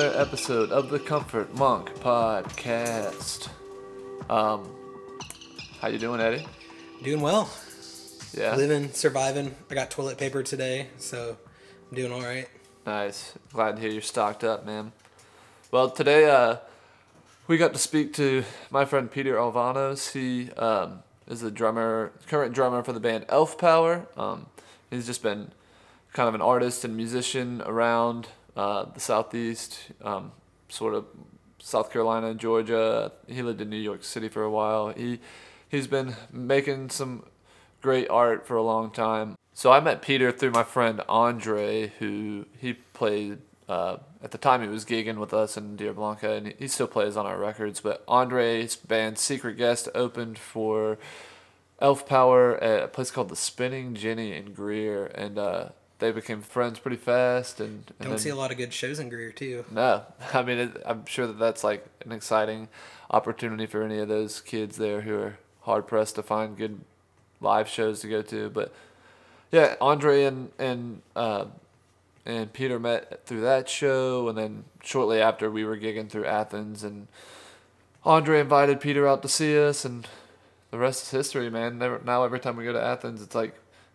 we're back for another episode of the Comfort Monk podcast. Um, how you doing, Eddie? Doing well. Yeah, Living, surviving. I got toilet paper today, so I'm doing all right. nice. Glad to hear you're stocked up, man. Well, today uh, we got to speak to my friend Peter Alvanos. He um, is the drummer, current drummer for the band Elf Power. Um, he's just been kind of an artist and musician around uh, the southeast, um, sort of South Carolina, Georgia. He lived in New York City for a while. He he's been making some great art for a long time. So I met Peter through my friend Andre, who he played uh, at the time he was gigging with us in Deer Blanca, and he still plays on our records. But Andre's band Secret Guest opened for Elf Power at a place called the Spinning Jenny in Greer, and uh, they became friends pretty fast. And, and Don't then- see a lot of good shows in Greer too. no, I mean, it, I'm sure that that's like an exciting opportunity for any of those kids there who are hard pressed to find good live shows to go to. But yeah, Andre and and uh, and Peter met through that show, and then shortly after we were gigging through Athens, and Andre invited Peter out to see us, and the rest is history, man. Never, now every time we go to Athens, it's like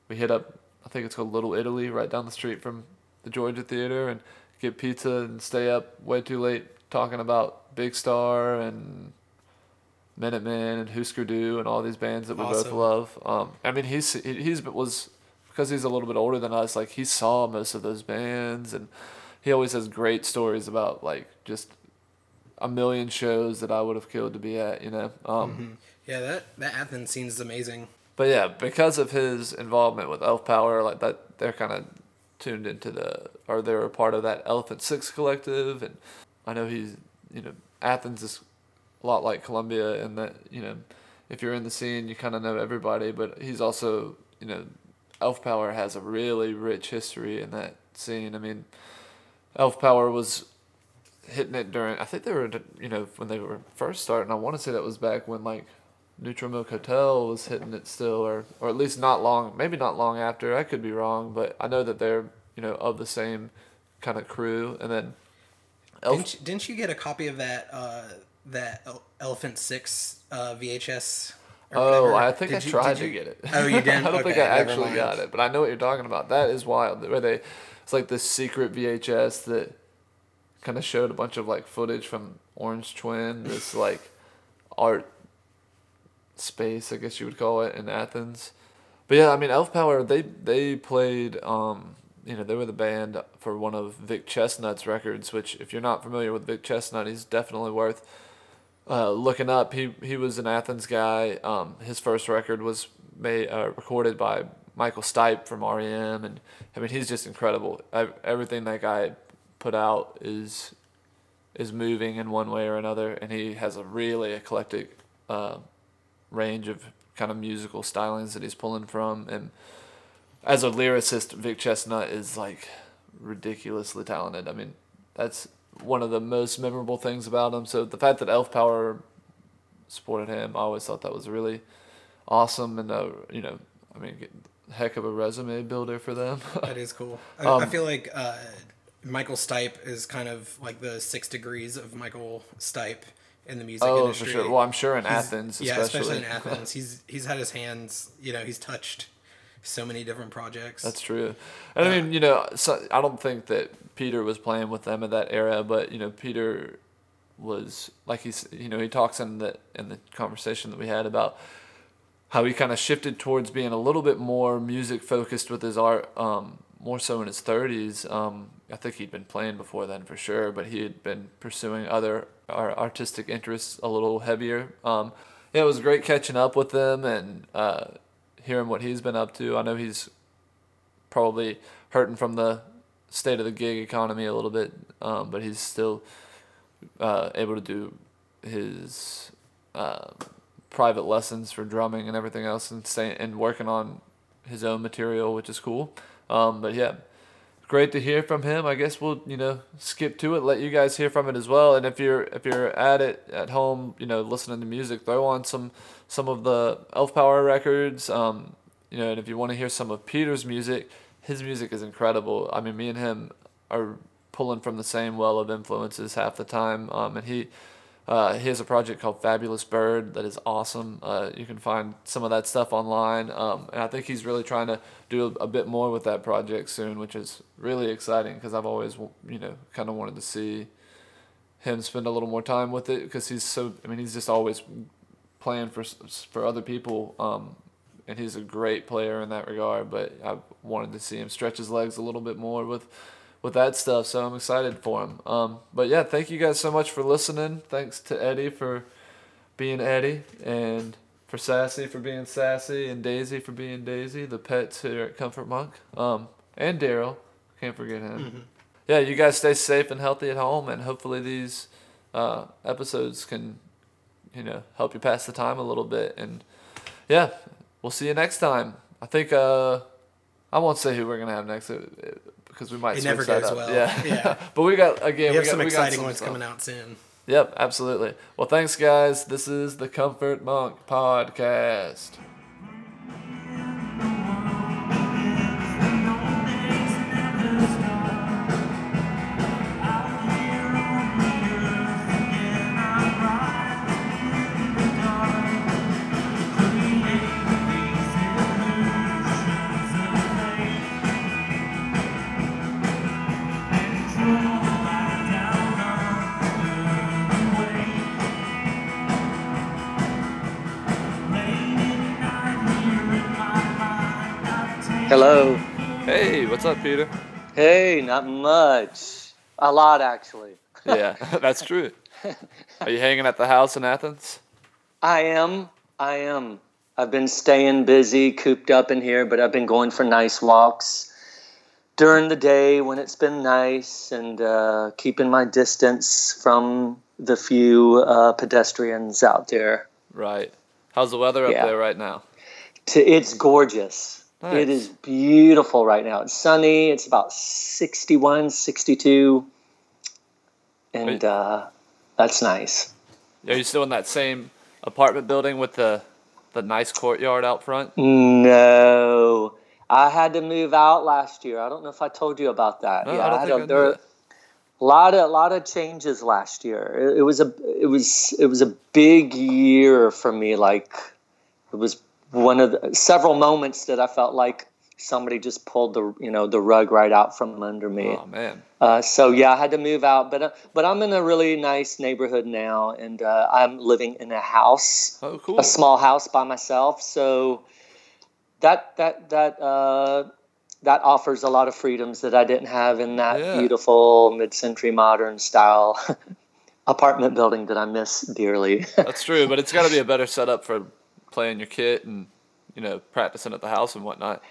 we hit up. I think it's called Little Italy, right down the street from the Georgia Theater, and get pizza and stay up way too late talking about Big Star and Minutemen and Husker Du and all these bands that we both love. Um, I mean, he's he's was because he's a little bit older than us. Like he saw most of those bands, and he always has great stories about like just a million shows that I would have killed to be at. You know. Um, Yeah, that that Athens scene is amazing. But yeah, because of his involvement with Elf Power, like that, they're kind of tuned into the, or they're a part of that Elephant Six collective, and I know he's, you know, Athens is a lot like Columbia in that, you know, if you're in the scene, you kind of know everybody, but he's also, you know, Elf Power has a really rich history in that scene. I mean, Elf Power was hitting it during, I think they were, you know, when they were first starting. I want to say that was back when like Neutral Milk Hotel was hitting it still, or or at least not long, maybe not long after. I could be wrong, but I know that they're you know of the same kind of crew. And then Elf, Didn't you, didn't you get a copy of that uh, that El- Elephant Six uh, VHS? oh. I think Did I you- tried to get it. Oh, you didn't? I don't think I actually mind. got it, but I know what you're talking about. That is wild. Where they, it's like this secret VHS that kind of showed a bunch of like footage from Orange Twin, this like art space, I guess you would call it, in Athens. But yeah, I mean, Elf Power, they they played, um, you know, they were the band for one of Vic Chesnutt's records. Which, if you're not familiar with Vic Chesnutt, he's definitely worth uh, looking up. He he was an Athens guy. Um, his first record was made uh, recorded by Michael Stipe from REM, and I mean, he's just incredible. I, everything that guy put out is is moving in one way or another, and he has a really eclectic uh, range of kind of musical stylings that he's pulling from. And as a lyricist, Vic Chesnutt is like ridiculously talented. I mean, that's one of the most memorable things about him. So the fact that Elf Power supported him, I always thought that was really awesome, and uh, you know, I mean, heck of a resume builder for them. That is cool. I, Um, I feel like uh, Michael Stipe is kind of like the six degrees of Michael Stipe in the music oh, industry. for sure. Well, I'm sure in He's- Athens, yeah, especially. especially in Athens, he's he's had his hands. You know, he's touched so many different projects. That's true. And I mean, you know, so I don't think that Peter was playing with them in that era, but you know, Peter was like he's you know he talks in the in the conversation that we had about how he kind of shifted towards being a little bit more music focused with his art, um, more so in his thirties. Um, I think he'd been playing before then for sure, but he had been pursuing other ar- artistic interests a little heavier. Um, it was great catching up with him and uh, hearing what he's been up to. I know he's probably hurting from the state of the gig economy a little bit, um, but he's still uh, able to do his uh, private lessons for drumming and everything else, and stay, and working on his own material, which is cool. Um, but yeah, great to hear from him. I guess we'll you know skip to it, let you guys hear from it as well. And if you're if you're at it at home, you know listening to music, throw on some some of the Elf Power records. Um, you know, and if you want to hear some of Peter's music, his music is incredible. I mean, me and him are pulling from the same well of influences half the time. Um, and he uh, he has a project called Fabulous Bird that is awesome. Uh, you can find some of that stuff online, um, and I think he's really trying to do a, a bit more with that project soon, which is really exciting because I've always you know kind of wanted to see him spend a little more time with it because he's so. I mean, he's just always playing for for other people, um, and he's a great player in that regard. But I wanted to see him stretch his legs a little bit more with with that stuff. So I'm excited for him. Um, but yeah, thank you guys so much for listening. Thanks to Eddie for being Eddie and for Sassy for being Sassy and Daisy for being Daisy, the pets here at Comfort Monk. Um, and Daryl. Can't forget him. Mm-hmm. Yeah, you guys stay safe and healthy at home, and hopefully these uh, episodes can, you know, help you pass the time a little bit. And yeah, we'll see you next time. I think uh, I won't say who we're gonna have next uh, because we might. It never goes well. Yeah, yeah. but we got again. We have got, some we exciting some ones stuff. coming out soon. Yep, absolutely. Well, thanks, guys. This is the Comfort Monk podcast. Hello. Hey, what's up, Peter? Hey, not much. A lot, actually. yeah, that's true. Are you hanging at the house in Athens? I am. I am. I've been staying busy, cooped up in here, but I've been going for nice walks during the day when it's been nice and uh, keeping my distance from the few uh, pedestrians out there. Right. How's the weather up Yeah. there right now? To, it's gorgeous. Nice. It is beautiful right now. It's sunny. It's about 61, 62. And Right. uh, that's nice. Are you still in that same apartment building with the the nice courtyard out front? No, I had to move out last year. I don't know if I told you about that. No, yeah, I don't had think a, I there were a lot of a lot of changes last year. It, it was a it was it was a big year for me. Like it was one of the, several moments that I felt like somebody just pulled the you know the rug right out from under me. Oh man. Uh, so yeah, I had to move out, but uh, but I'm in a really nice neighborhood now, and uh, I'm living in a house Oh cool. a small house by myself. So that that that uh, that offers a lot of freedoms that I didn't have in that Yeah. beautiful mid-century modern style apartment building that I miss dearly. That's true, but it's got to be a better setup for playing your kit and you know practicing at the house and whatnot.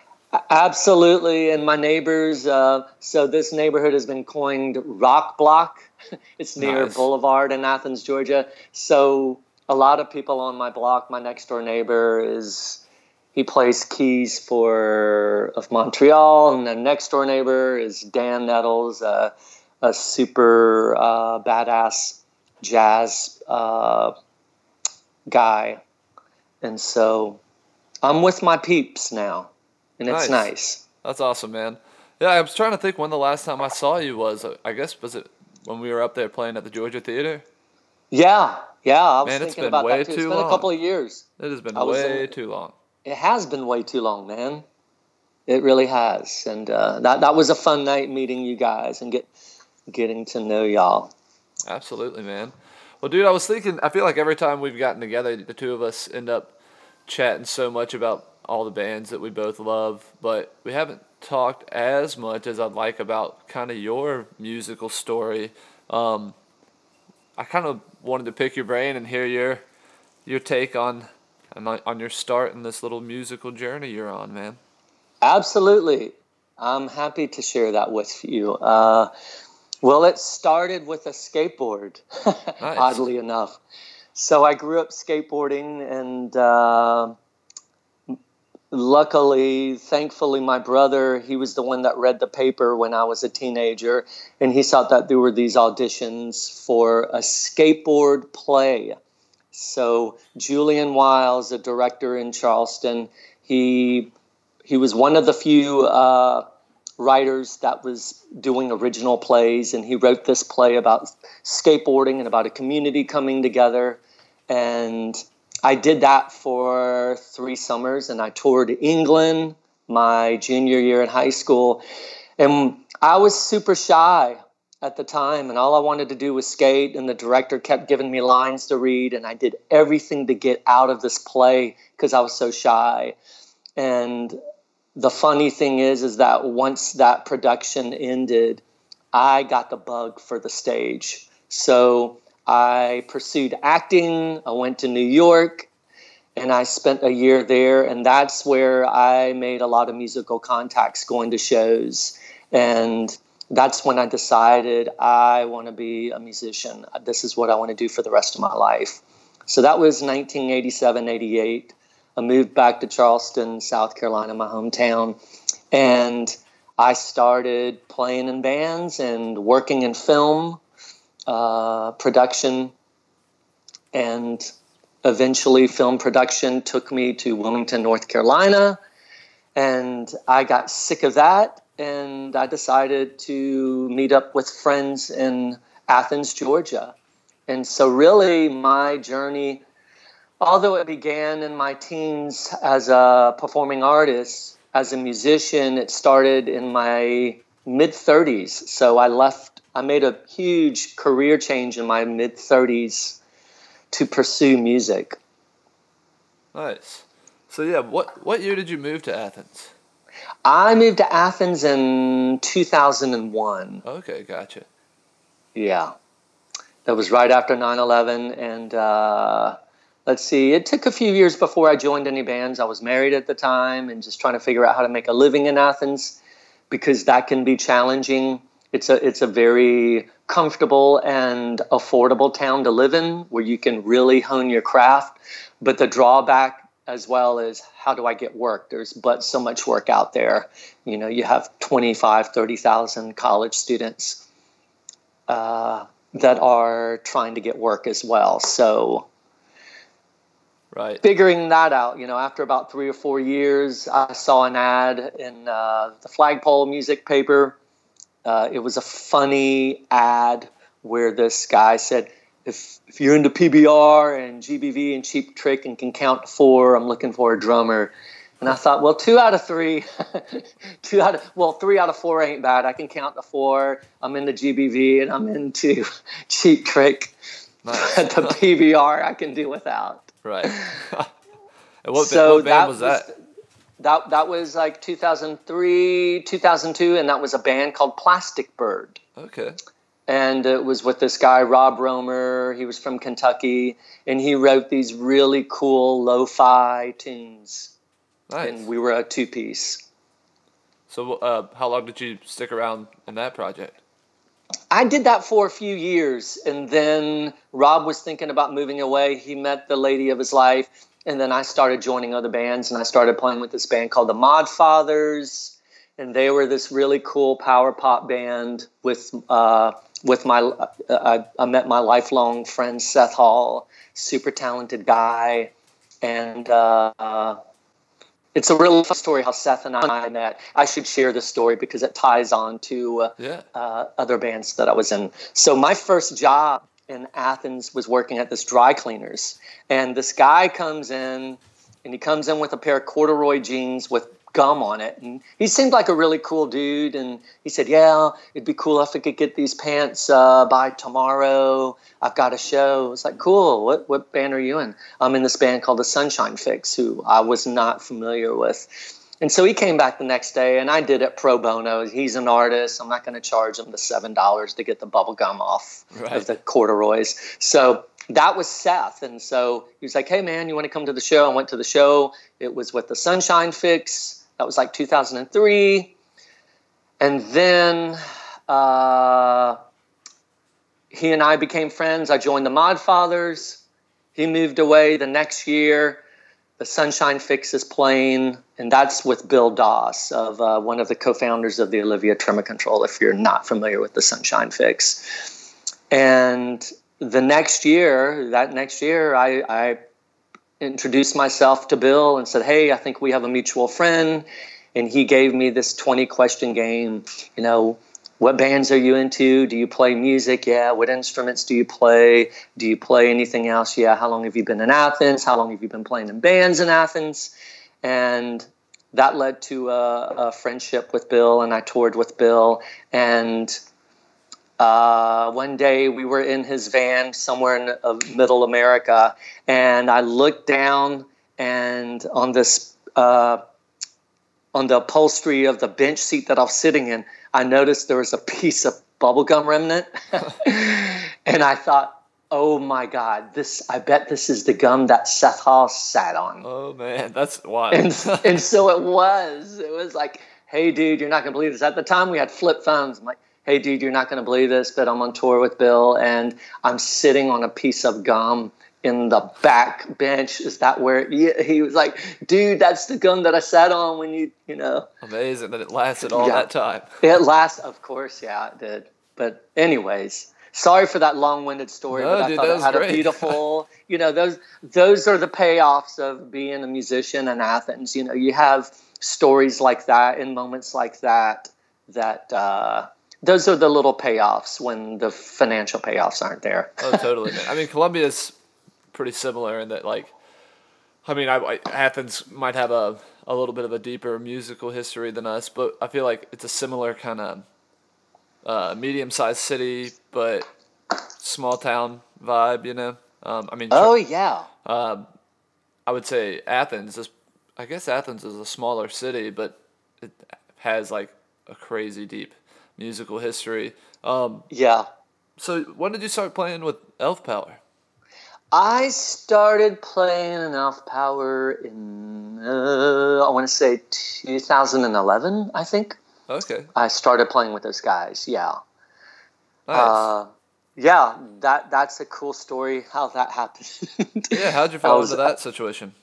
Absolutely, and my neighbors. Uh, so this neighborhood has been coined Rock Block. it's near Nice. Boulevard in Athens, Georgia. So a lot of people on my block. My next door neighbor is he plays keys for of Montreal, and the next door neighbor is Dan Nettles, uh, a super uh, badass jazz uh, guy, and so I'm with my peeps now, and it's Nice. nice. That's awesome, man. Yeah, I was trying to think when the last time I saw you was. I guess was it when we were up there playing at the Georgia Theater? Yeah, yeah. I was Man, it's thinking been about way that too. It's been long. a couple of years. It has been way in- too long. It has been way too long, man. It really has, and uh, that that was a fun night meeting you guys and get getting to know y'all. Absolutely, man. Well, dude, I was thinking. I feel like every time we've gotten together, the two of us end up chatting so much about all the bands that we both love, but we haven't talked as much as I'd like about kind of your musical story. Um, I kind of wanted to pick your brain and hear your your take on on your start in this little musical journey you're on, man. Absolutely. I'm happy to share that with you. Uh, well, it started with a skateboard, oddly enough. So I grew up skateboarding, and uh, luckily, thankfully, my brother, he was the one that read the paper when I was a teenager, and he saw that there were these auditions for a skateboard play. So Julian Wiles, a director in Charleston, he he was one of the few uh, writers that was doing original plays, and he wrote this play about skateboarding and about a community coming together. And I did that for three summers, and I toured England my junior year in high school. And I was super shy at the time, and all I wanted to do was skate. And the director kept giving me lines to read, and I did everything to get out of this play because I was so shy. And the funny thing is, is that once that production ended, I got the bug for the stage. So I pursued acting. I went to New York and I spent a year there. And that's where I made a lot of musical contacts going to shows. And that's when I decided I want to be a musician. This is what I want to do for the rest of my life. So that was 1987, 88. I moved back to Charleston, South Carolina, my hometown, and I started playing in bands and working in film uh, production. And eventually, film production took me to Wilmington, North Carolina. And I got sick of that, and I decided to meet up with friends in Athens, Georgia. And so, really, my journey although it began in my teens as a performing artist, as a musician, it started in my mid 30s. So I left, I made a huge career change in my mid 30s to pursue music. Nice. So yeah, what what year did you move to Athens? I moved to Athens in 2001. Okay, gotcha. Yeah. That was right after 9/11 and uh, let's see, it took a few years before I joined any bands. I was married at the time and just trying to figure out how to make a living in Athens because that can be challenging. It's a it's a very comfortable and affordable town to live in where you can really hone your craft. But the drawback as well is how do I get work? There's but so much work out there. You know, you have 25, 30,000 college students uh, that are trying to get work as well. So Right. Figuring that out, you know, after about three or four years, I saw an ad in uh, the Flagpole music paper. Uh, it was a funny ad where this guy said, if, if you're into PBR and GBV and Cheap Trick and can count to four, I'm looking for a drummer. And I thought, well, two out of three, two out of, well, three out of four ain't bad. I can count to four. I'm into GBV and I'm into Cheap Trick. Nice. the PBR I can do without. Right. and what, so what band that was that? Was, that that was like 2003, 2002, and that was a band called Plastic Bird. Okay. And it was with this guy Rob Romer. He was from Kentucky, and he wrote these really cool lo-fi tunes. Nice. And we were a two-piece. So, uh, how long did you stick around in that project? I did that for a few years, and then Rob was thinking about moving away. He met the lady of his life, and then I started joining other bands, and I started playing with this band called the Mod Fathers, and they were this really cool power pop band with uh, with my uh, I, I met my lifelong friend Seth Hall, super talented guy, and uh, it's a real fun story how Seth and I met. I should share this story because it ties on to uh, yeah. uh, other bands that I was in. So my first job in Athens was working at this dry cleaners, and this guy comes in, and he comes in with a pair of corduroy jeans with gum on it. And he seemed like a really cool dude. And he said, Yeah, it'd be cool if I could get these pants uh, by tomorrow. I've got a show. It's like, Cool. What, what band are you in? I'm in this band called the Sunshine Fix, who I was not familiar with. And so he came back the next day, and I did it pro bono. He's an artist. I'm not going to charge him the $7 to get the bubble gum off right. of the corduroys. So that was Seth. And so he was like, Hey, man, you want to come to the show? I went to the show. It was with the Sunshine Fix. That was like 2003. And then uh, he and I became friends. I joined the Mod Fathers. He moved away the next year. The Sunshine Fix is playing, and that's with Bill Doss, of uh, one of the co-founders of the Olivia Tremor Control. If you're not familiar with the Sunshine Fix, and the next year, that next year, I, I introduced myself to Bill and said, Hey, I think we have a mutual friend. and he gave me this 20 question game. You know, what bands are you into? Do you play music? Yeah. What instruments do you play? Do you play anything else? Yeah. How long have you been in Athens? How long have you been playing in bands in Athens? And that led to a, a friendship with Bill, and I toured with Bill. And uh, one day we were in his van somewhere in uh, middle America, and I looked down and on this uh, on the upholstery of the bench seat that I was sitting in, I noticed there was a piece of bubblegum remnant, and I thought, "Oh my God, this! I bet this is the gum that Seth Haas sat on." Oh man, that's wild. and, and so it was. It was like, "Hey, dude, you're not gonna believe this." At the time, we had flip phones. I'm like, "Hey, dude, you're not gonna believe this, but I'm on tour with Bill, and I'm sitting on a piece of gum." in the back bench. Is that where he, he, was like, dude, that's the gum that I sat on when you, you know. Amazing that it lasted all Yeah. that time. It lasts, of course, yeah, it did. But anyways, sorry for that long-winded story, No, but I dude, thought that it had great. a beautiful, you know, those those are the payoffs of being a musician in Athens. You know, you have stories like that and moments like that that uh, those are the little payoffs when the financial payoffs aren't there. Oh, totally, man. I mean, Columbia's pretty similar in that, like, I mean, I, I, Athens might have a, a little bit of a deeper musical history than us, but I feel like it's a similar kind of uh, medium sized city, but small town vibe, you know? Um, I mean, Oh yeah. I would say Athens is, I guess Athens is a smaller city, but it has like a crazy deep musical history. Um, Yeah. so when did you start playing with Elf Power? I started playing in Elf Power in uh, I want to say 2011, I think. Okay, I started playing with those guys. Yeah. nice. Uh, yeah, that that's a cool story how that happened. yeah, how'd you fall into that situation?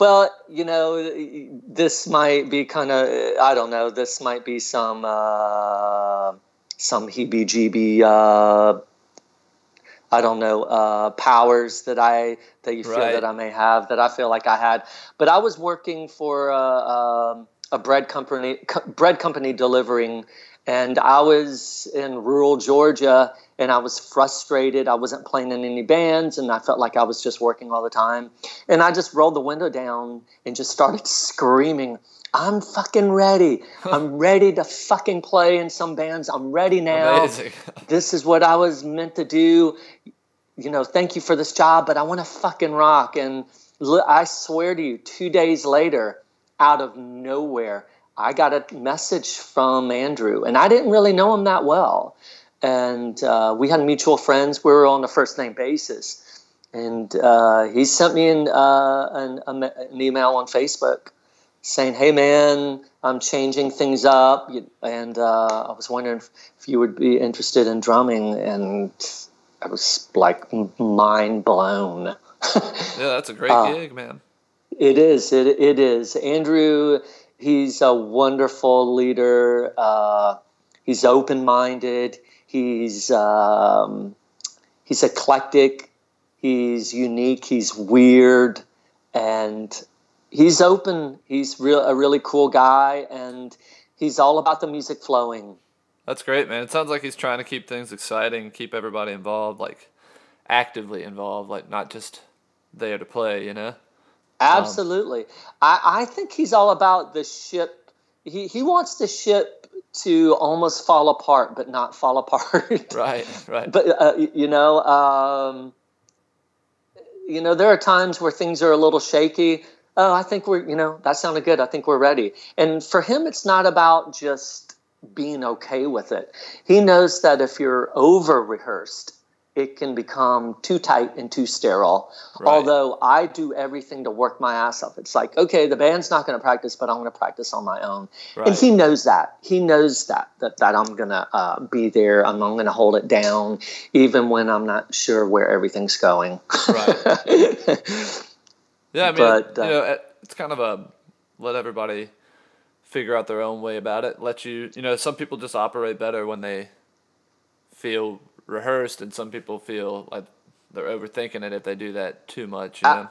Well, you know, this might be kind of I don't know. This might be some uh, some heebie-jeebie. Uh, I don't know uh, powers that I that you feel Right. that I may have that I feel like I had. But I was working for uh, um, a bread company, co- bread company delivering, and I was in rural Georgia, and I was frustrated. I wasn't playing in any bands, and I felt like I was just working all the time. And I just rolled the window down and just started screaming. I'm fucking ready. I'm ready to fucking play in some bands. I'm ready now this is what I was meant to do. You know, thank you for this job, but I want to fucking rock. And I swear to you, two days later, out of nowhere, I got a message from Andrew, and I didn't really know him that well. And uh, we had mutual friends. We were on a first name basis. And uh, he sent me an, uh, an, an email on Facebook saying, "Hey man, I'm changing things up, and uh, I was wondering if, if you would be interested in drumming." And I was like mind blown. yeah, that's a great Uh, gig, man. It is. It, it is. Andrew, he's a wonderful leader. Uh, he's open minded. He's um, he's eclectic. He's unique. He's weird, and he's open. He's real a really cool guy, and he's all about the music flowing. That's great, man. It sounds like he's trying to keep things exciting, keep everybody involved, like actively involved, like not just there to play, you know? Absolutely. I, I think he's all about the ship. He, he wants the ship to almost fall apart, but not fall apart. Right, right. but uh, you know, um, you know, there are times where things are a little shaky. Oh, I think we're, you know, that sounded good. I think we're ready. And for him, it's not about just being okay with it. He knows that if you're over rehearsed, it can become too tight and too sterile. Right. Although I do everything to work my ass off. It's like, okay, the band's not going to practice, but I'm going to practice on my own. And he knows that. He knows that that, that I'm going to uh, be there. I'm, I'm going to hold it down, even when I'm not sure where everything's going. Right. Yeah, I mean, But, you uh, know, it's kind of a let everybody figure out their own way about it. Let you, you know, some people just operate better when they feel rehearsed, and some people feel like they're overthinking it if they do that too much. You know?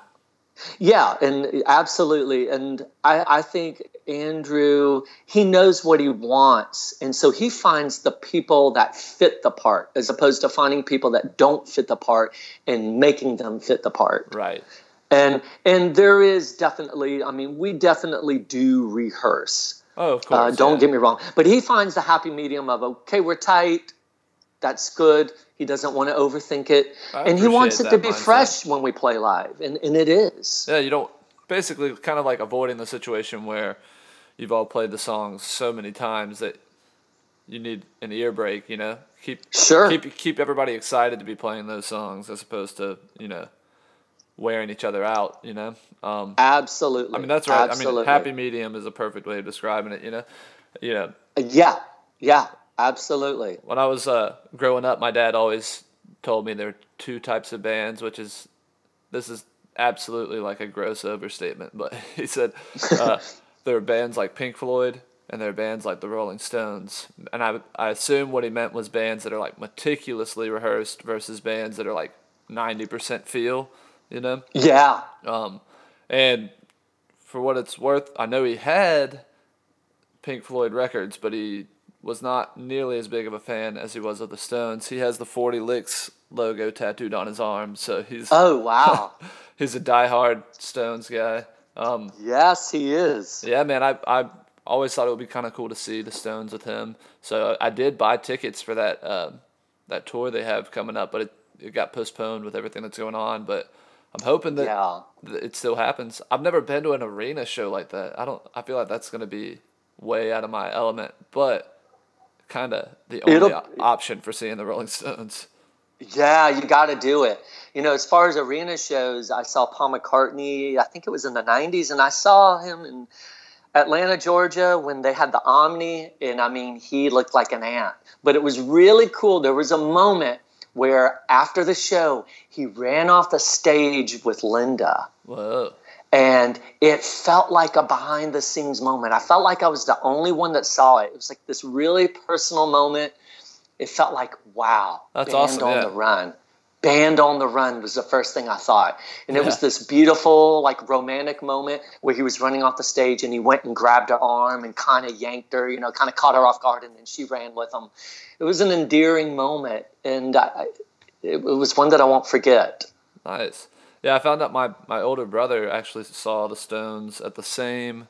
Yeah, and absolutely. And I, I think Andrew, he knows what he wants. And so he finds the people that fit the part as opposed to finding people that don't fit the part and making them fit the part. Right. And and there is definitely, I mean, we definitely do rehearse. Oh, of Uh, course. don't yeah. get me wrong. But he finds the happy medium of okay, we're tight. That's good. He doesn't want to overthink it. I and he wants it to be mindset. fresh when we play live. And and it is. Yeah, you don't basically kind of like avoiding the situation where you've all played the songs so many times that you need an ear break. You know, keep Sure. keep keep everybody excited to be playing those songs as opposed to you know wearing each other out. You know, um, Absolutely. I mean that's right. Absolutely. I mean, happy medium is a perfect way of describing it. You know, you know Yeah. Yeah. Absolutely. when I was uh, growing up, my dad always told me there are two types of bands, which is this is absolutely like a gross overstatement, but he said uh, there are bands like Pink Floyd and there are bands like the Rolling Stones, and I I assume what he meant was bands that are like meticulously rehearsed versus bands that are like ninety percent feel, you know. Yeah. Um, and for what it's worth, I know he had Pink Floyd records, but he was not nearly as big of a fan as he was of the Stones. He has the 40 Licks logo tattooed on his arm, so he's Oh wow. he's a diehard Stones guy. Um, yes, he is. yeah, man, I I always thought it would be kind of cool to see the Stones with him. So I did buy tickets for that uh, that tour they have coming up, but it, it got postponed with everything that's going on. But I'm hoping that Yeah. it still happens. I've never been to an arena show like that. I don't. I feel like that's gonna be way out of my element, but kind of the only It'll- option for seeing the Rolling Stones. Yeah, you got to do it. You know, as far as arena shows, I saw Paul McCartney. I think it was in the '90s, and I saw him in Atlanta, Georgia, when they had the Omni, and I mean, he looked like an ant. But it was really cool. There was a moment where, after the show, he ran off the stage with Linda. Whoa. And it felt like a behind the scenes moment. I felt like I was the only one that saw it. It was like this really personal moment. It felt like wow, That's band awesome, on yeah. the run. Band on the run was the first thing I thought, and it was this beautiful, like romantic moment where he was running off the stage and he went and grabbed her arm and kind of yanked her, you know, kind of caught her off guard, and then she ran with him. It was an endearing moment, and I- it, it was one that I won't forget. Nice. Yeah, I found out my, my older brother actually saw the Stones at the same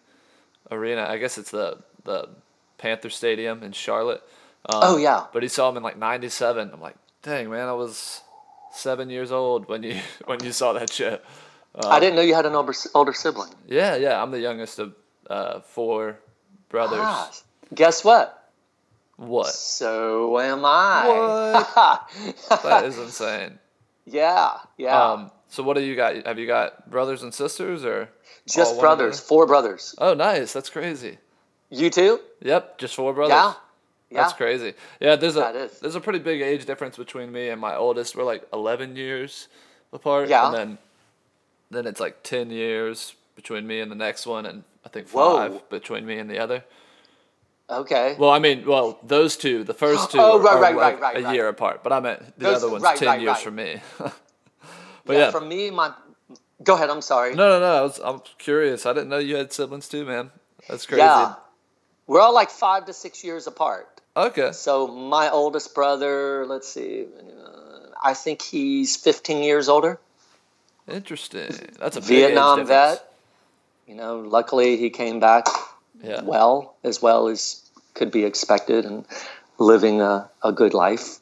arena. I guess it's the the Panther Stadium in Charlotte. Um, Oh, yeah. But he saw them in like '97. I'm like, dang man, I was seven years old when you when you saw that show. I didn't know you had an older, older sibling. Yeah, yeah. I'm the youngest of uh, four brothers. Ah, guess what? What? So am I. That is insane. yeah, yeah. Um, so what do you got? Have you got brothers and sisters or? Just brothers, four brothers. Oh, nice. That's crazy. You too? Yep, just four brothers. Yeah. Yeah. That's crazy. Yeah, there's a there's a pretty big age difference between me and my oldest. We're like 11 years apart. Yeah. And then then it's like 10 years between me and the next one, and I think Whoa. five between me and the other. Okay. Well, I mean, well, those two, the first two Oh, are, right, are right, like right, a year apart, but I meant the Those- other one's right, 10 right, years from me. but yeah, yeah. For me, my. Go ahead. I'm sorry. no, no, no. I was I'm curious. I didn't know you had siblings too, man. That's crazy. Yeah. We're all like five to six years apart. Okay. So my oldest brother, let's see, I think he's 15 years older. Interesting. That's a Vietnam vet. You know, luckily he came back Yeah. well, as well as could be expected, and living a, a good life.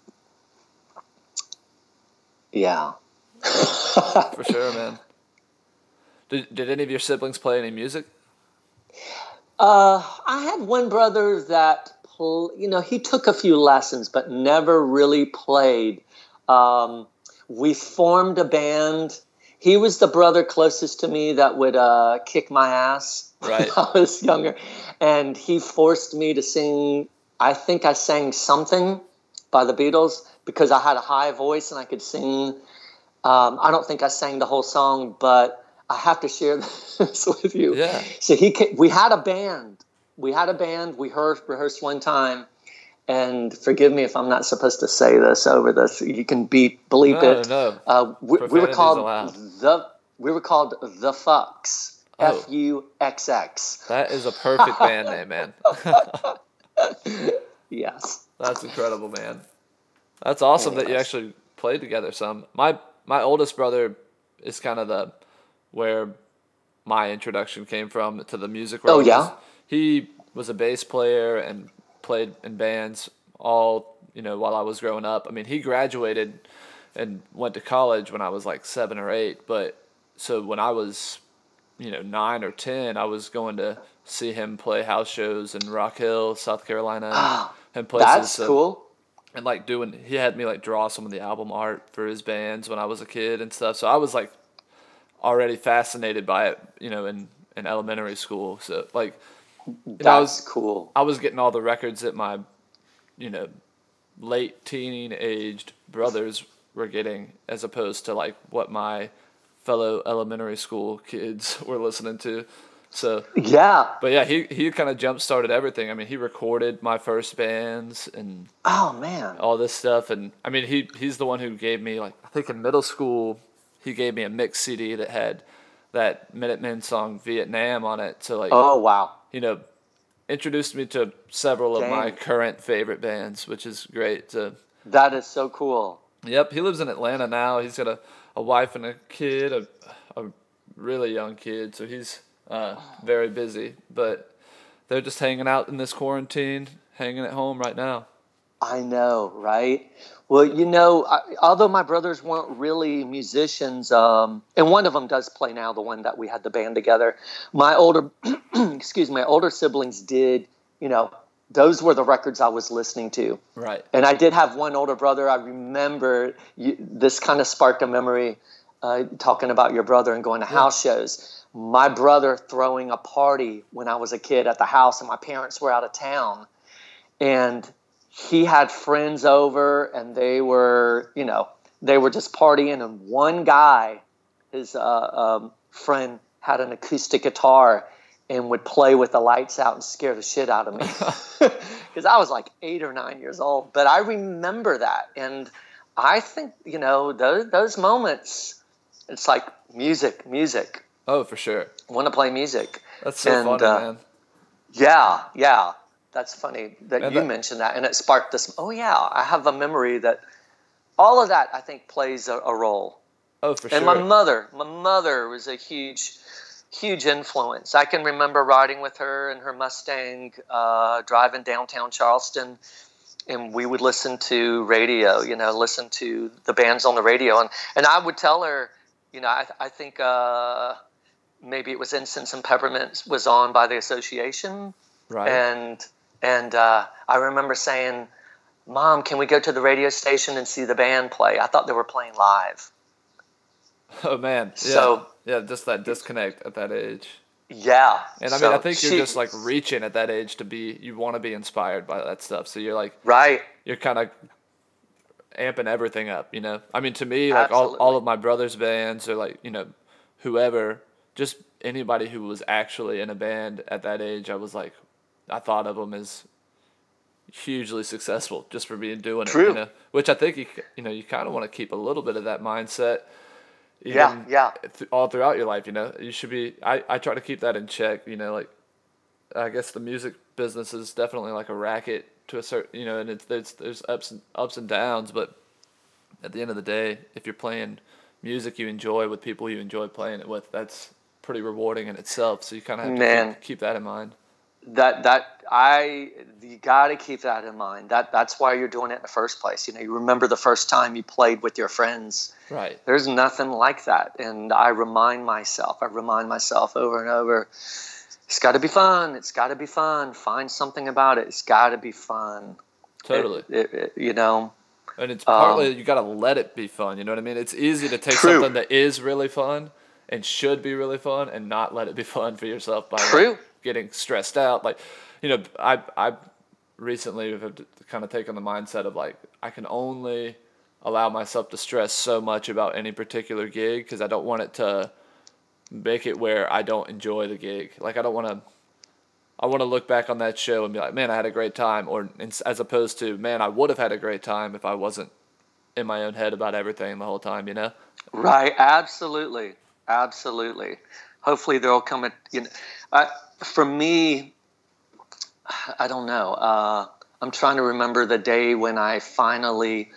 Yeah. For sure, man. Did, did any of your siblings play any music? Uh, I had one brother that, pl- you know, he took a few lessons, but never really played. Um, we formed a band. He was the brother closest to me that would uh, kick my ass Right. when I was younger. And he forced me to sing, I think I sang something by the Beatles because I had a high voice and I could sing. Um, I don't think I sang the whole song, but I have to share this with you. Yeah. So he, ca- we had a band. We had a band. We rehearsed, rehearsed one time, and forgive me if I'm not supposed to say this over this. You can beep, bleep No, it. no. Uh, we, we were called allowed. the We were called the Fucks. Oh. F U X X. That is a perfect band name, man. Yes. That's incredible, man. That's awesome that you actually played together some. My my oldest brother is kind of the where my introduction came from to the music oh, world. Oh, yeah? He was a bass player and played in bands all, you know, while I was growing up. I mean, he graduated and went to college when I was like 7 or 8, but so when I was you know, 9 or 10, I was going to see him play house shows in Rock Hill, South Carolina, and, and places. That's so- cool. And like doing he had me like draw some of the album art for his bands when I was a kid and stuff. So I was like already fascinated by it, you know, in in elementary school. So like know, I was cool. I was getting all the records that my you know late teen aged brothers were getting as opposed to like what my fellow elementary school kids were listening to. So Yeah. but yeah, he he kind of jump started everything. I mean, he recorded my first bands and Oh man. all this stuff and i mean he he's the one who gave me like i think in middle school he gave me a mix cd that had that minutemen song vietnam on it so like Oh wow. you know introduced me to several of my current favorite bands which is great to That is so cool. yep he lives in atlanta now he's got a, a wife and a kid a, a really young kid so he's uh, very busy but they're just hanging out in this quarantine hanging at home right now I know, right? Well, you know, I, although my brothers weren't really musicians, um, and one of them does play now, the one that we had the band together. My older, excuse me, my older siblings did. You know, those were the records I was listening to. right And I did have one older brother. I remember you, this kind of sparked a memory uh, talking about your brother and going to house shows. My brother throwing a party when I was a kid at the house, and my parents were out of town. And he had friends over, and they were, you know, they were just partying. And one guy, his uh, um, friend, had an acoustic guitar and would play with the lights out and scare the shit out of me because I was like eight or nine years old. But I remember that, and I think you know those those moments. It's like music, music. Oh for sure Want to play music? That's so And, funny, uh, man. Yeah, yeah. That's funny that And you that- mentioned that, and it sparked this. Oh yeah, I have a memory that all of that I think plays a, a role. Oh, for And sure. And my mother, my mother was a huge, huge influence. I can remember riding with her in her Mustang, uh, driving downtown Charleston, and we would listen to radio. You know, listen to the bands on the radio, and and I would tell her, you know, I I think uh, maybe it was Incense and Peppermint was on by the Association, right. and and uh, I remember saying. Mom, can we go to the radio station and see the band play? I thought they were playing live. oh man. Yeah. So- yeah, just that disconnect at that age. Yeah. And I mean, so I think you're just like reaching at that age to be. You want to be inspired by that stuff. So you're like right. you're kind of amping everything up. You know. I mean, to me, like all all of my brother's bands or like you know, whoever, just anybody who was actually in a band at that age, I was like, I thought of them as hugely successful just for being doing it. True. You know, which I think you you know you kind of want to keep a little bit of that mindset. Yeah, yeah. th- all throughout your life, you know, you should be. I, I try to keep that in check. You know, like I guess the music business is definitely like a racket to a certain, you know, and it's there's there's ups and ups and downs, but at the end of the day, if you're playing music you enjoy with people you enjoy playing it with, that's pretty rewarding in itself. So you kind of have to keep, keep that in mind. That that I you got to keep that in mind. That that's why you're doing it in the first place. You know, you remember the first time you played with your friends. Right. There's nothing like that, and I remind myself. I remind myself over and over. It's got to be fun. It's got to be fun. Find something about it. It's got to be fun. Totally. It- it- it- you know. And it's partly Um, you got to let it be fun. You know what I mean? It's easy to take True. something that is really fun and should be really fun and not let it be fun for yourself by like, getting stressed out. Like, you know, I I recently have kind of taken the mindset of like I can only allow myself to stress so much about any particular gig because I don't want it to make it where I don't enjoy the gig. Like I don't want to. I want to look back on that show and be like, man, I had a great time, or as opposed to, man, I would have had a great time if I wasn't in my own head about everything the whole time, you know? Right. Absolutely. Absolutely. Hopefully there'll come a you know, uh, for me. I don't know. Uh, I'm trying to remember the day when I finally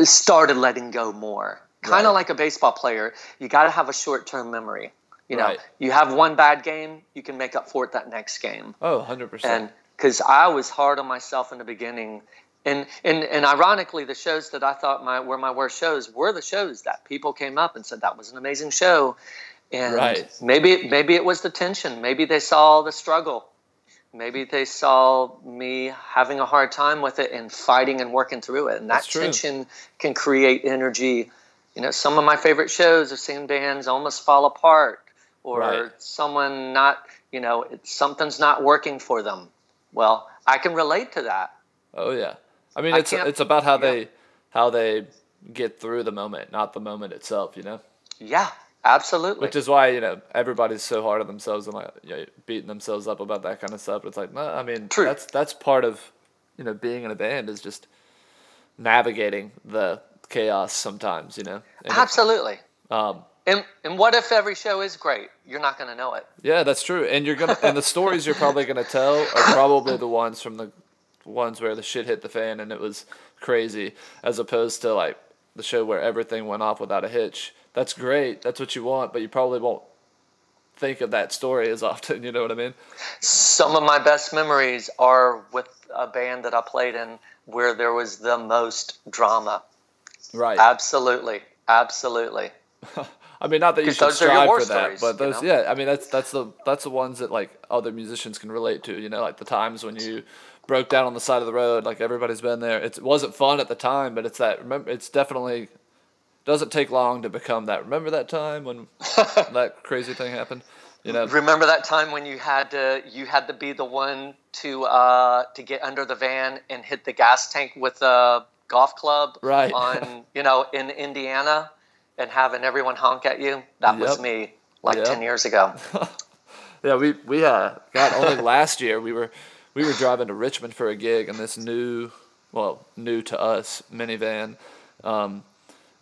started letting go more. Kind Right. of like a baseball player, you got to have a short-term memory. You know, Right. you have one bad game, you can make up for it that next game. Oh, 100%. And because I was hard on myself in the beginning, and and and ironically, the shows that I thought my were my worst shows were the shows that people came up and said that was an amazing show, and Right. maybe maybe it was the tension, maybe they saw the struggle, maybe they saw me having a hard time with it and fighting and working through it, and that tension can create energy. You know, some of my favorite shows have seen bands almost fall apart, or Right. someone not, you know, something's not working for them. Well, I can relate to that. oh, yeah. I mean, it's can't- it's about how yeah. they how they get through the moment, not the moment itself, you know? Yeah, absolutely. Which is why, you know, everybody's so hard on themselves and like you know, beating themselves up about that kind of stuff. It's like, no, I mean, True. that's that's part of, you know, being in a band is just navigating the chaos sometimes, you know? And absolutely. um, And, and what if every show is great? You're not going to know it. Yeah, that's true. And you're gonna and the stories you're probably gonna tell are probably the ones from the ones where the shit hit the fan and it was crazy, as opposed to like the show where everything went off without a hitch. That's great. That's what you want, but you probably won't think of that story as often. You know what I mean? Some of my best memories are with a band that I played in where there was the most drama. Right. Absolutely. Absolutely. I mean, not that you should those are your strive for that, stories, but you those, know? yeah. I mean, that's that's the that's the ones that like other musicians can relate to. You know, like the times when you broke down on the side of the road. Like everybody's been there. It wasn't fun at the time, but it's that. Remember, it's definitely doesn't take long to become that. Remember that time when that crazy thing happened? You know, Remember that time when you had to you had to be the one to uh, to get under the van and hit the gas tank with a golf club Right. on you know in Indiana and having everyone honk at you? That was me like Yep. ten years ago. Yeah, we we uh got only last year we were we were driving to Richmond for a gig in this new well new to us minivan, um,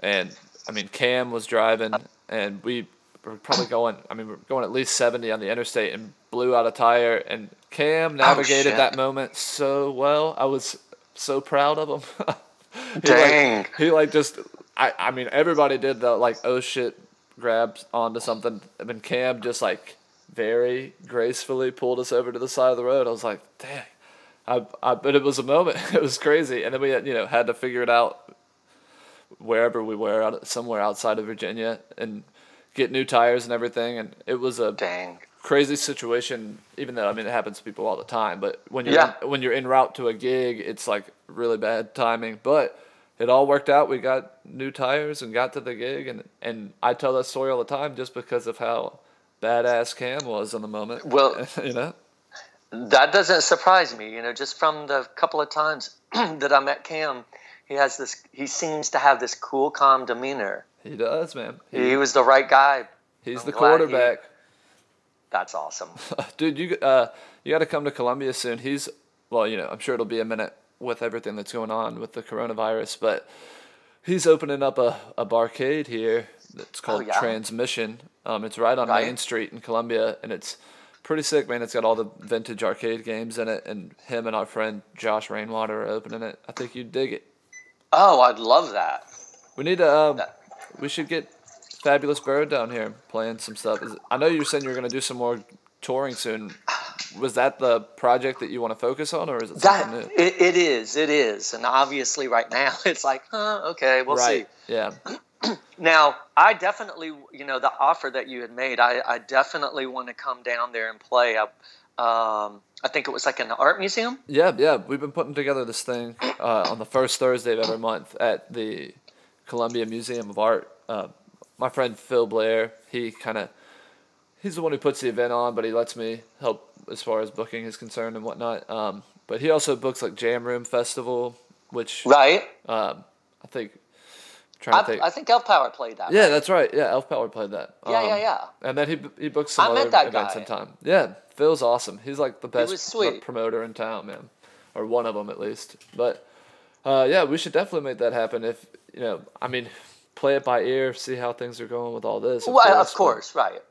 and I mean Cam was driving and we were probably going I mean we we're going at least seventy on the interstate and blew out a tire and Cam navigated shit. that moment so well I was so proud of him. he Dang. Like, he like just I I mean everybody did the like oh shit grabs onto something and then Cam just like very gracefully pulled us over to the side of the road. I was like, dang. I, I, but it was a moment. It was crazy. And then we, you know, had to figure it out wherever we were, out, somewhere outside of Virginia, and get new tires and everything. And it was a Dang. crazy situation. Even though I mean, it happens to people all the time. But when you're Yeah. when you're en route to a gig, it's like really bad timing. But it all worked out. We got new tires and got to the gig. And and I tell that story all the time just because of how badass Cam was in the moment. Well- you know. That doesn't surprise me, you know, just from the couple of times that I met Cam, he has this he seems to have this cool, calm demeanor. He does, man. He, He was the right guy. he's I'm the glad he- quarterback. That's awesome. Dude, you uh you got to come to Columbia soon. He's well, you know, I'm sure it'll be a minute with everything that's going on with the coronavirus, but he's opening up a a barcade here that's called Oh, yeah? Transmission. Um, it's right on Right. Main Street in Columbia, and it's pretty sick, man. It's got all the vintage arcade games in it, and him and our friend Josh Rainwater are opening it. I think you'd dig it. Oh, I'd love that. We need to. Um, That- we should get Fabulous Bird down here playing some stuff. Is, I know you were saying you were gonna do some more touring soon. Was that the project that you want to focus on, or is it That something new? it, it is, it is, and obviously right now it's like, huh, okay, we'll right. see. Yeah. Now, I definitely, you know, the offer that you had made, I, I definitely want to come down there and play. I, um, I think it was like an art museum. Yeah, yeah. We've been putting together this thing uh, on the first Thursday of every month at the Columbia Museum of Art. Uh, my friend Phil Blair, he kind of, he's the one who puts the event on, but he lets me help as far as booking is concerned and whatnot. Um, but he also books like Jam Room Festival, which Right. um, I think. Trying to I, think. I think Elf Power played that. yeah, that's right. Yeah, Elf Power played that. Yeah, yeah, Um, yeah. And then he he books some I met that events guy. in time. Yeah, Phil's awesome. He's like the best promoter in town, man, or one of them at least. But uh, yeah, we should definitely make that happen. If you know, I mean, play it by ear, see how things are going with all this. Of well, course, of but- course, right.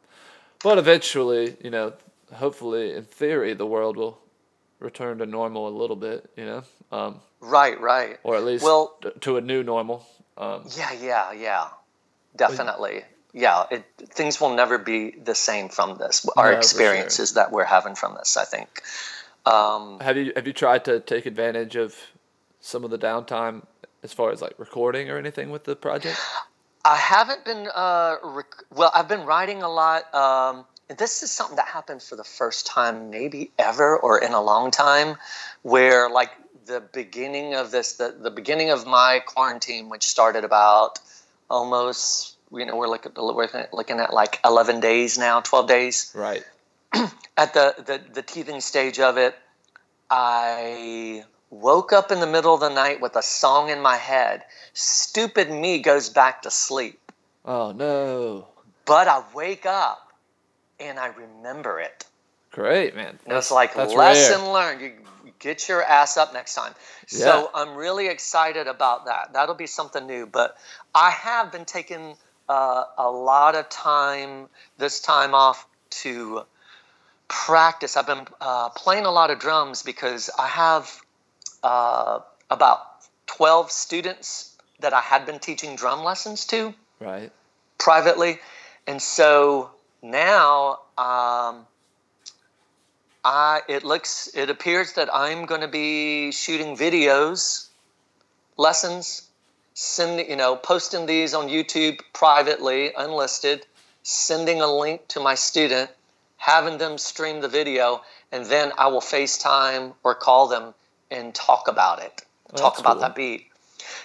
But eventually, you know, hopefully, in theory, the world will return to normal a little bit, you know, um, Right, right. or at least Well- to a new normal. Um, Yeah, yeah, yeah. Definitely. Yeah, it, things will never be the same from this. Our No, for sure. experiences that we're having from this, I think. Um, have you have you tried to take advantage of some of the downtime as far as like recording or anything with the project? I haven't been, uh, rec- well, I've been writing a lot. Um, this is something that happened for the first time, maybe ever or in a long time, where like the beginning of this, the, the beginning of my quarantine, which started about almost, you know, we're looking, we're looking at like 11 days now, 12 days. Right. at the, the, the teething stage of it, I woke up in the middle of the night with a song in my head. Stupid me goes back to sleep. Oh no. But I wake up and I remember it. Great man. And it's like lesson rare. learned. You get your ass up next time. Yeah. So I'm really excited about that. That'll be something new. But I have been taking uh, a lot of time this time off to practice. I've been uh, playing a lot of drums because I have uh, about 12 students that I had been teaching drum lessons to Right. privately, and so now um, I it looks it appears that I'm going to be shooting videos, lessons, send you know posting these on YouTube privately, unlisted, sending a link to my student, having them stream the video, and then I will FaceTime or call them and talk about it, Well, talk about cool. that beat.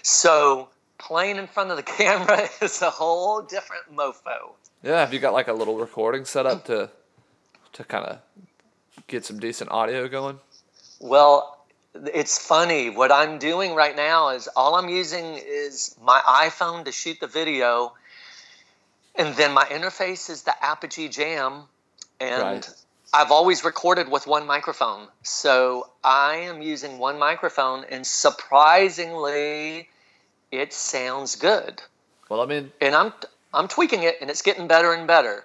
So playing in front of the camera is a whole different mofo. Yeah. Have you got like a little recording set up to to kind of get some decent audio going? Well, it's funny. What I'm doing right now is all I'm using is my iPhone to shoot the video, and then my interface is the Apogee Jam, and Right. I've always recorded with one microphone. So I am using one microphone, and surprisingly, it sounds good. Well, I mean, And I'm I'm tweaking it, and it's getting better and better.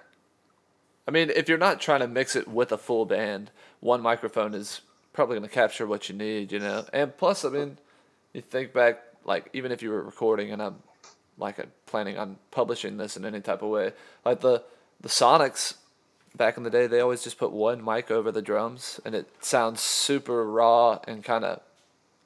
I mean, if you're not trying to mix it with a full band, one microphone is probably going to capture what you need, you know. And plus, I mean, you think back, like even if you were recording, and I'm like uh, planning on publishing this in any type of way, like the the Sonics back in the day, they always just put one mic over the drums, and it sounds super raw and kind of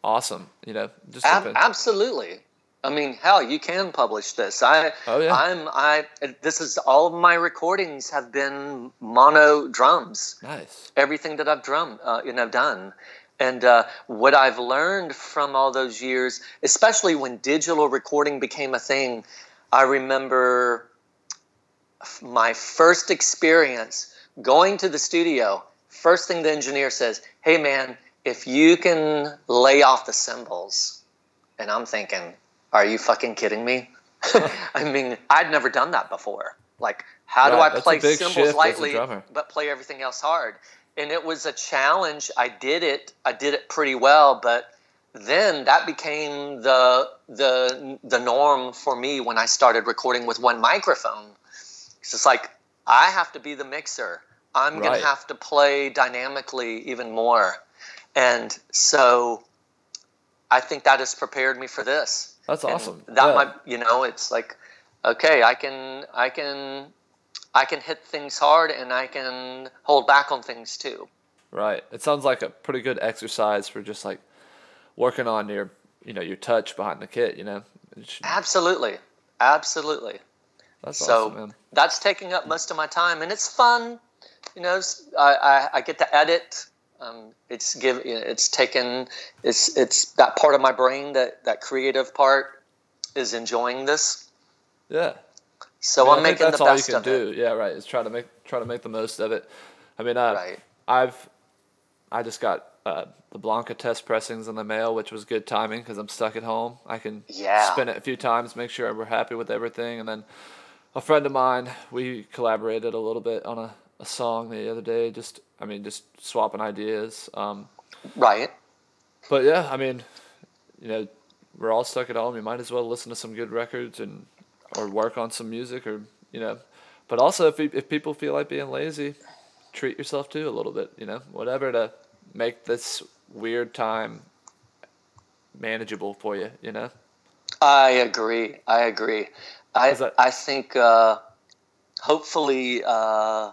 awesome, you know. Just Ab- absolutely. I mean, hell, you can publish this. I, Oh, yeah. I'm, I. This is all of my recordings have been mono drums. nice. Everything that I've drummed, uh, you know, done, and uh, what I've learned from all those years, especially when digital recording became a thing, I remember my first experience going to the studio. First thing the engineer says, "Hey, man, if you can lay off the cymbals." And I'm thinking, are you fucking kidding me? I mean, I'd never done that before. Like, how do I play cymbals shift lightly but play everything else hard? And it was a challenge. I did it. I did it pretty well, but then that became the the the norm for me when I started recording with one microphone. It's just like I have to be the mixer. I'm Right. gonna have to play dynamically even more, and so I think that has prepared me for this. That's And awesome. That Yeah. might, you know, it's like, okay, I can, I can, I can hit things hard, and I can hold back on things too. Right. It sounds like a pretty good exercise for just like working on your, you know, your touch behind the kit. You know, should- Absolutely, absolutely. that's so awesome, man. that's taking up most of my time, and it's fun. You know, I, I, I get to edit. Um, it's give, it's taken, it's it's that part of my brain that that creative part is enjoying this. Yeah. So I mean, I'm I think making that's the all you can of do. it. Yeah, right. Is try to make try to make the most of it. I mean, uh, Right. I've I just got uh, the Blanca test pressings in the mail, which was good timing because I'm stuck at home. I can Yeah. spin it a few times, make sure we're happy with everything, and then a friend of mine, we collaborated a little bit on a, a song the other day. Just I mean, just swapping ideas. Um, Right. but yeah, I mean, you know, we're all stuck at home. You might as well listen to some good records and or work on some music or you know. But also, if if people feel like being lazy, treat yourself too a little bit. You know, whatever to make this weird time manageable for you. You know. I agree. I agree. I I think uh, hopefully uh,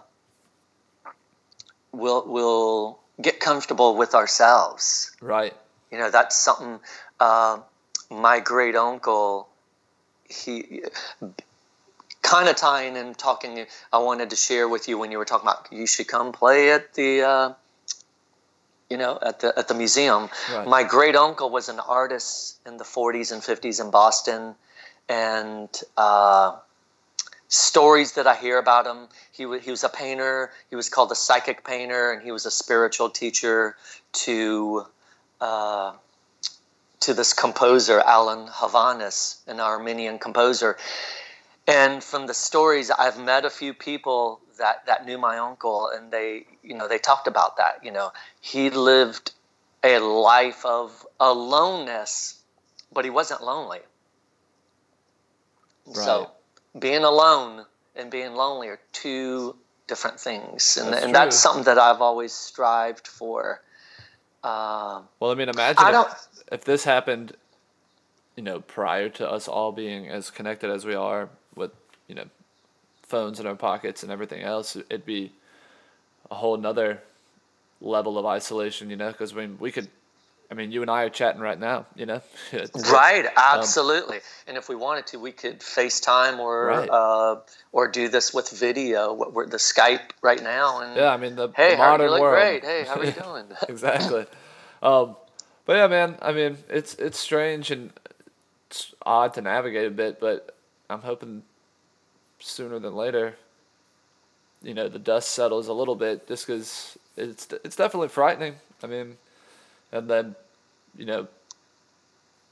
we'll we'll get comfortable with ourselves. Right. You know, that's something. Uh, my great uncle, he kind of tying and talking. I wanted to share with you when you were talking about you should come play at the. Uh, you know, at the at the museum. Right. My great uncle was an artist in the 40s and 50s in Boston, and uh, stories that I hear about him. He wa he was a painter. He was called a psychic painter, and he was a spiritual teacher to uh, to this composer Alan Hovhaness, an Armenian composer. And from the stories, I've met a few people that, that knew my uncle, and they, you know, they talked about that. You know, he lived a life of aloneness, but he wasn't lonely. So, being alone and being lonely are two different things, and That's and that's something that I've always strived for. Um, Well, I mean, imagine I if, don't- if this happened, you know, prior to us all being as connected as we are with, you know, phones in our pockets and everything else, it'd be a whole nother level of isolation, you know, because mean, we could, I mean, you and I are chatting right now, you know? Right, absolutely. and if we wanted to, we could FaceTime or Right. uh, or do this with video. What we're the Skype right now. And Yeah, I mean, the, hey, the how, modern you look world. great. Hey, how are you doing? exactly. Um, but yeah, man. I mean, it's it's strange and it's odd to navigate a bit, but I'm hoping sooner than later, you know, the dust settles a little bit, just because it's it's definitely frightening. I mean, and then, you know,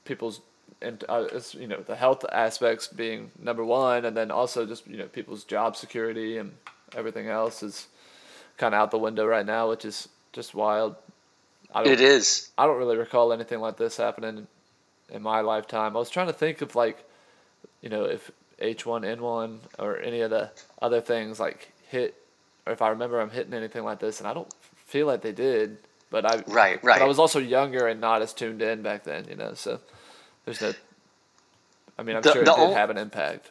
people's and uh, it's, you know the health aspects being number one, and then also just you know people's job security and everything else is kind of out the window right now, which is just wild. I don't, it is. I don't really recall anything like this happening in my lifetime. I was trying to think of like, you know, if H one N one or any of the other things like hit, or if I remember I'm hitting anything like this, and I don't feel like they did. But I Right, But I was also younger and not as tuned in back then, you know. So there's no. I mean, I'm The- sure it did ol- have an impact.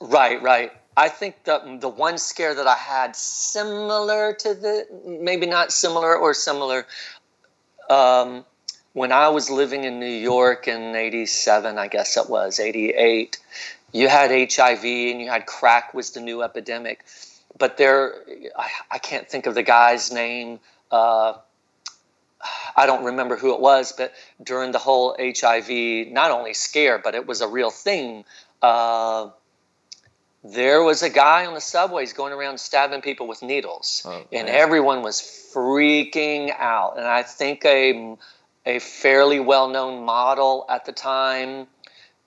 Right, right. I think the the one scare that I had similar to the maybe not similar or similar. Um, when I was living in New York in '87, I guess it was '88, you had HIV and you had crack was the new epidemic. But there, I, I can't think of the guy's name. Uh, I don't remember who it was, but during the whole HIV, not only scare, but it was a real thing. Uh, there was a guy on the subways going around stabbing people with needles, Oh, and everyone was freaking out. And I think a a fairly well known model at the time,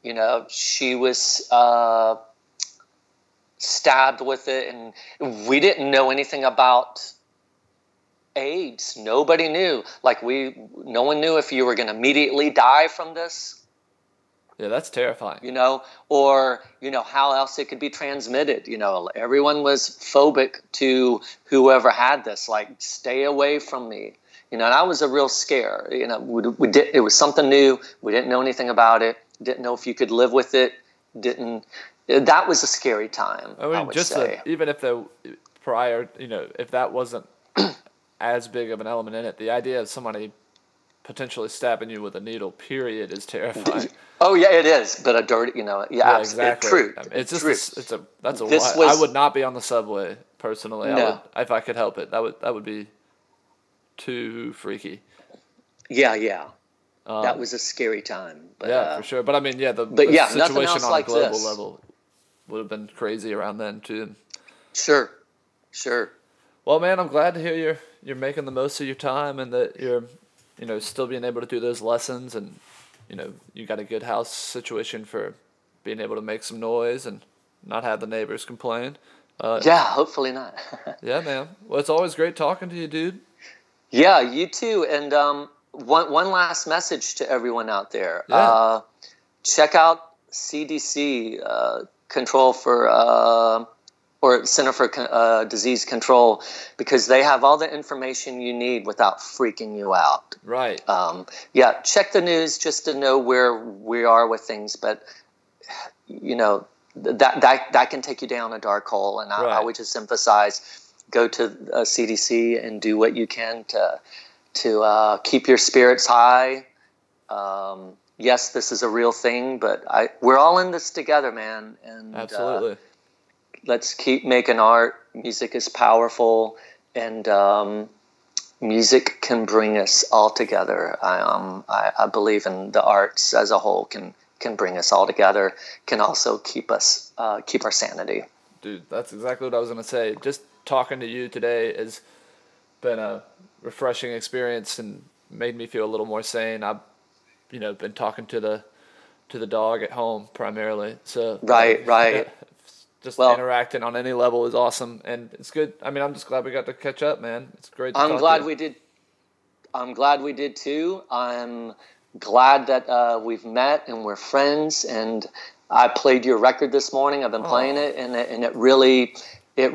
you know, she was uh, stabbed with it, and we didn't know anything about AIDS. Nobody knew. Like we, no one knew if you were going to immediately die from this Yeah, that's terrifying. you know, or you know how else it could be transmitted. You know, everyone was phobic to whoever had this. Like, stay away from me. You know, and that was a real scare. You know, we, we did. It was something new. We didn't know anything about it. Didn't know if you could live with it. Didn't. That was a scary time. I, I mean, would just say. the, even if the prior, you know, if that wasn't as big of an element in it, the idea of somebody potentially stabbing you with a needle, period, is terrifying. oh yeah, it is. But a dirty. You know, yeah, yeah, exactly. True. I mean, it's just true. a it's a that's a This wild, was- I would not be on the subway personally. I would if I could help it. That would that would be too freaky. yeah, yeah. Um, that was a scary time. But, yeah, uh, for sure. But I mean, yeah, the, but the yeah, situation on like a global this. level would have been crazy around then too. Sure, sure. Well, man, I'm glad to hear you're you're making the most of your time and that you're, you know, still being able to do those lessons and, you know, you got a good house situation for being able to make some noise and not have the neighbors complain. Uh, Yeah, hopefully not. yeah, man. Well, it's always great talking to you, dude. yeah, you too. And um, one one last message to everyone out there: Yeah. uh, check out CDC. Uh, Control for uh, or Center for uh, Disease Control because they have all the information you need without freaking you out. Right. Um, yeah, check the news just to know where we are with things, but you know that that that can take you down a dark hole, and I, I would just emphasize go to uh, CDC and do what you can to to uh, keep your spirits high. Um, yes, this is a real thing, but I we're all in this together, man. And uh, Absolutely. Let's keep making art. Music is powerful, and um, music can bring us all together. I, um, I, I believe in the arts as a whole can can bring us all together. Can also keep us uh, keep our sanity. Dude, that's exactly what I was gonna say. Just talking to you today has been a refreshing experience and made me feel a little more sane. I've, you know, been talking to the to the dog at home primarily. So Right, right. Just Well- interacting on any level is awesome, and it's good. I mean, I'm just glad we got to catch up, man. It's great. To I'm glad we did. I'm glad we did too. I'm glad that uh, we've met and we're friends. And I played your record this morning. I've been playing it, and it, and it really, it.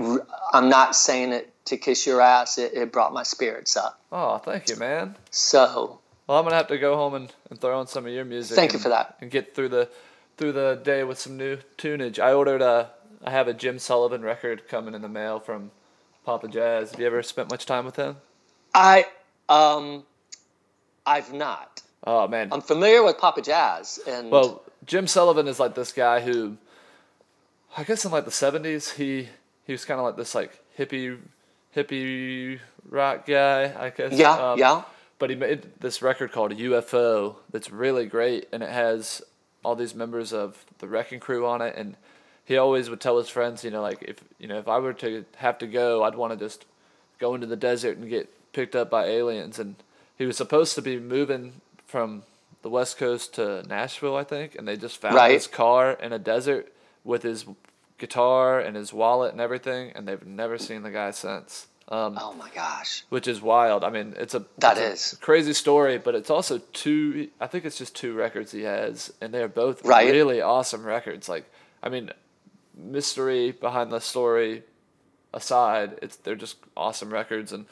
I'm not saying it to kiss your ass. It, it brought my spirits up. Oh, thank you, man. So Well, I'm gonna have to go home and, and throw on some of your music. Thank you for that. And get through the through the day with some new tunage. I ordered a. I have a Jim Sullivan record coming in the mail from Papa Jazz. Have you ever spent much time with him? I, um, I've not. Oh man. I'm familiar with Papa Jazz, and Well, Jim Sullivan is like this guy who, I guess in like the '70s, he he was kind of like this like hippie hippie rock guy. I guess. yeah, Um, yeah. But he made this record called UFO that's really great, and it has all these members of the Wrecking Crew on it. And he always would tell his friends, you know, like if you know if I were to have to go, I'd want to just go into the desert and get picked up by aliens. And he was supposed to be moving from the West Coast to Nashville, I think, and they just found Right. his car in a desert with his guitar and his wallet and everything, and they've never seen the guy since. Um, Oh my gosh. which is wild. I mean, it's a That it's a crazy story, but it's also two. I think it's just two records he has, and they're both Right. really awesome records. Like, I mean, mystery behind the story aside, it's they're just awesome records. And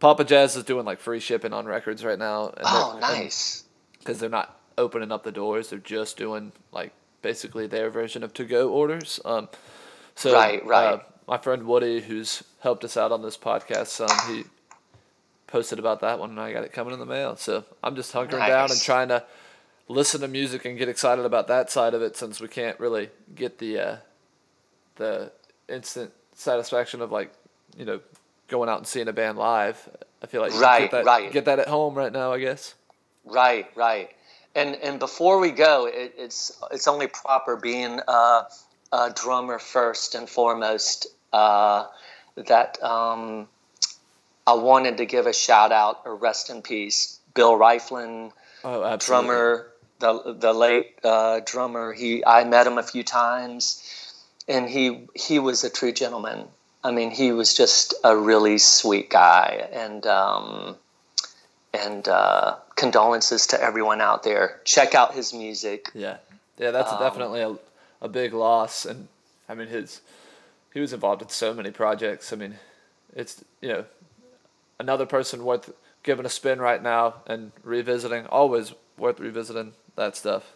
Papa Jazz is doing like free shipping on records right now. And Oh, nice. Because they're not opening up the doors; they're just doing like basically their version of to-go orders. Um, so Right, right. Uh, my friend Woody, who's helped us out on this podcast, some he posted about that one, and I got it coming in the mail. So I'm just hunkering down and trying to listen to music and get excited about that side of it, since we can't really get the uh, the instant satisfaction of like you know going out and seeing a band live. I feel like you Right, get that, right. get that at home right now. I guess. Right, right. And and before we go, it, it's it's only proper being a, a drummer first and foremost uh, that um, I wanted to give a shout out or rest in peace, Bill Rieflin, Oh, drummer, the the late uh, drummer. He I met him a few times, and he he was a true gentleman. I mean, he was just a really sweet guy, and um, and uh, condolences to everyone out there. Check out his music. Yeah, yeah, that's Um, definitely a, a big loss, and I mean his he was involved in so many projects. I mean, it's you know another person worth giving a spin right now and revisiting. Always worth revisiting that stuff.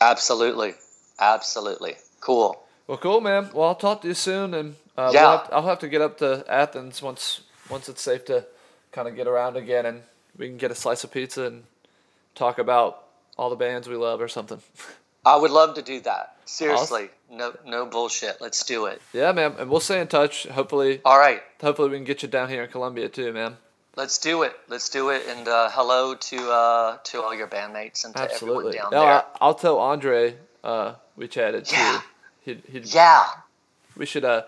Absolutely, absolutely, cool. Well, cool, man. Well, I'll talk to you soon, and uh, we'll Yeah. have I'll have to get up to Athens once once it's safe to kind of get around again, and we can get a slice of pizza and talk about all the bands we love or something. I would love to do that. Seriously, no no bullshit. Let's do it. yeah, man, and we'll stay in touch. Hopefully, All right. hopefully we can get you down here in Columbia too, man. Let's do it. Let's do it. And uh, hello to uh, to all your bandmates and to Absolutely. everyone down No, there. I, I'll tell Andre. Uh, we chatted Yeah. too. He'd, he'd, yeah. We should uh,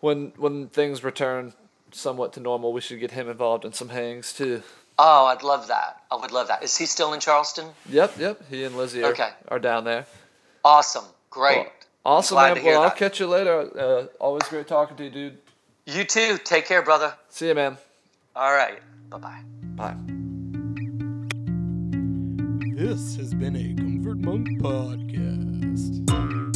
when when things return somewhat to normal, we should get him involved in some hangs too. Oh, I'd love that. I would love that. Is he still in Charleston? Yep, yep. He and Lizzie are, Okay. are down there. Awesome. Great. Well, awesome, man. to hear Well, I'll that. catch you later. Uh, always great talking to you, dude. You too. Take care, brother. See you, man. All right. Bye bye. Bye. This has been a Comfort Monk podcast.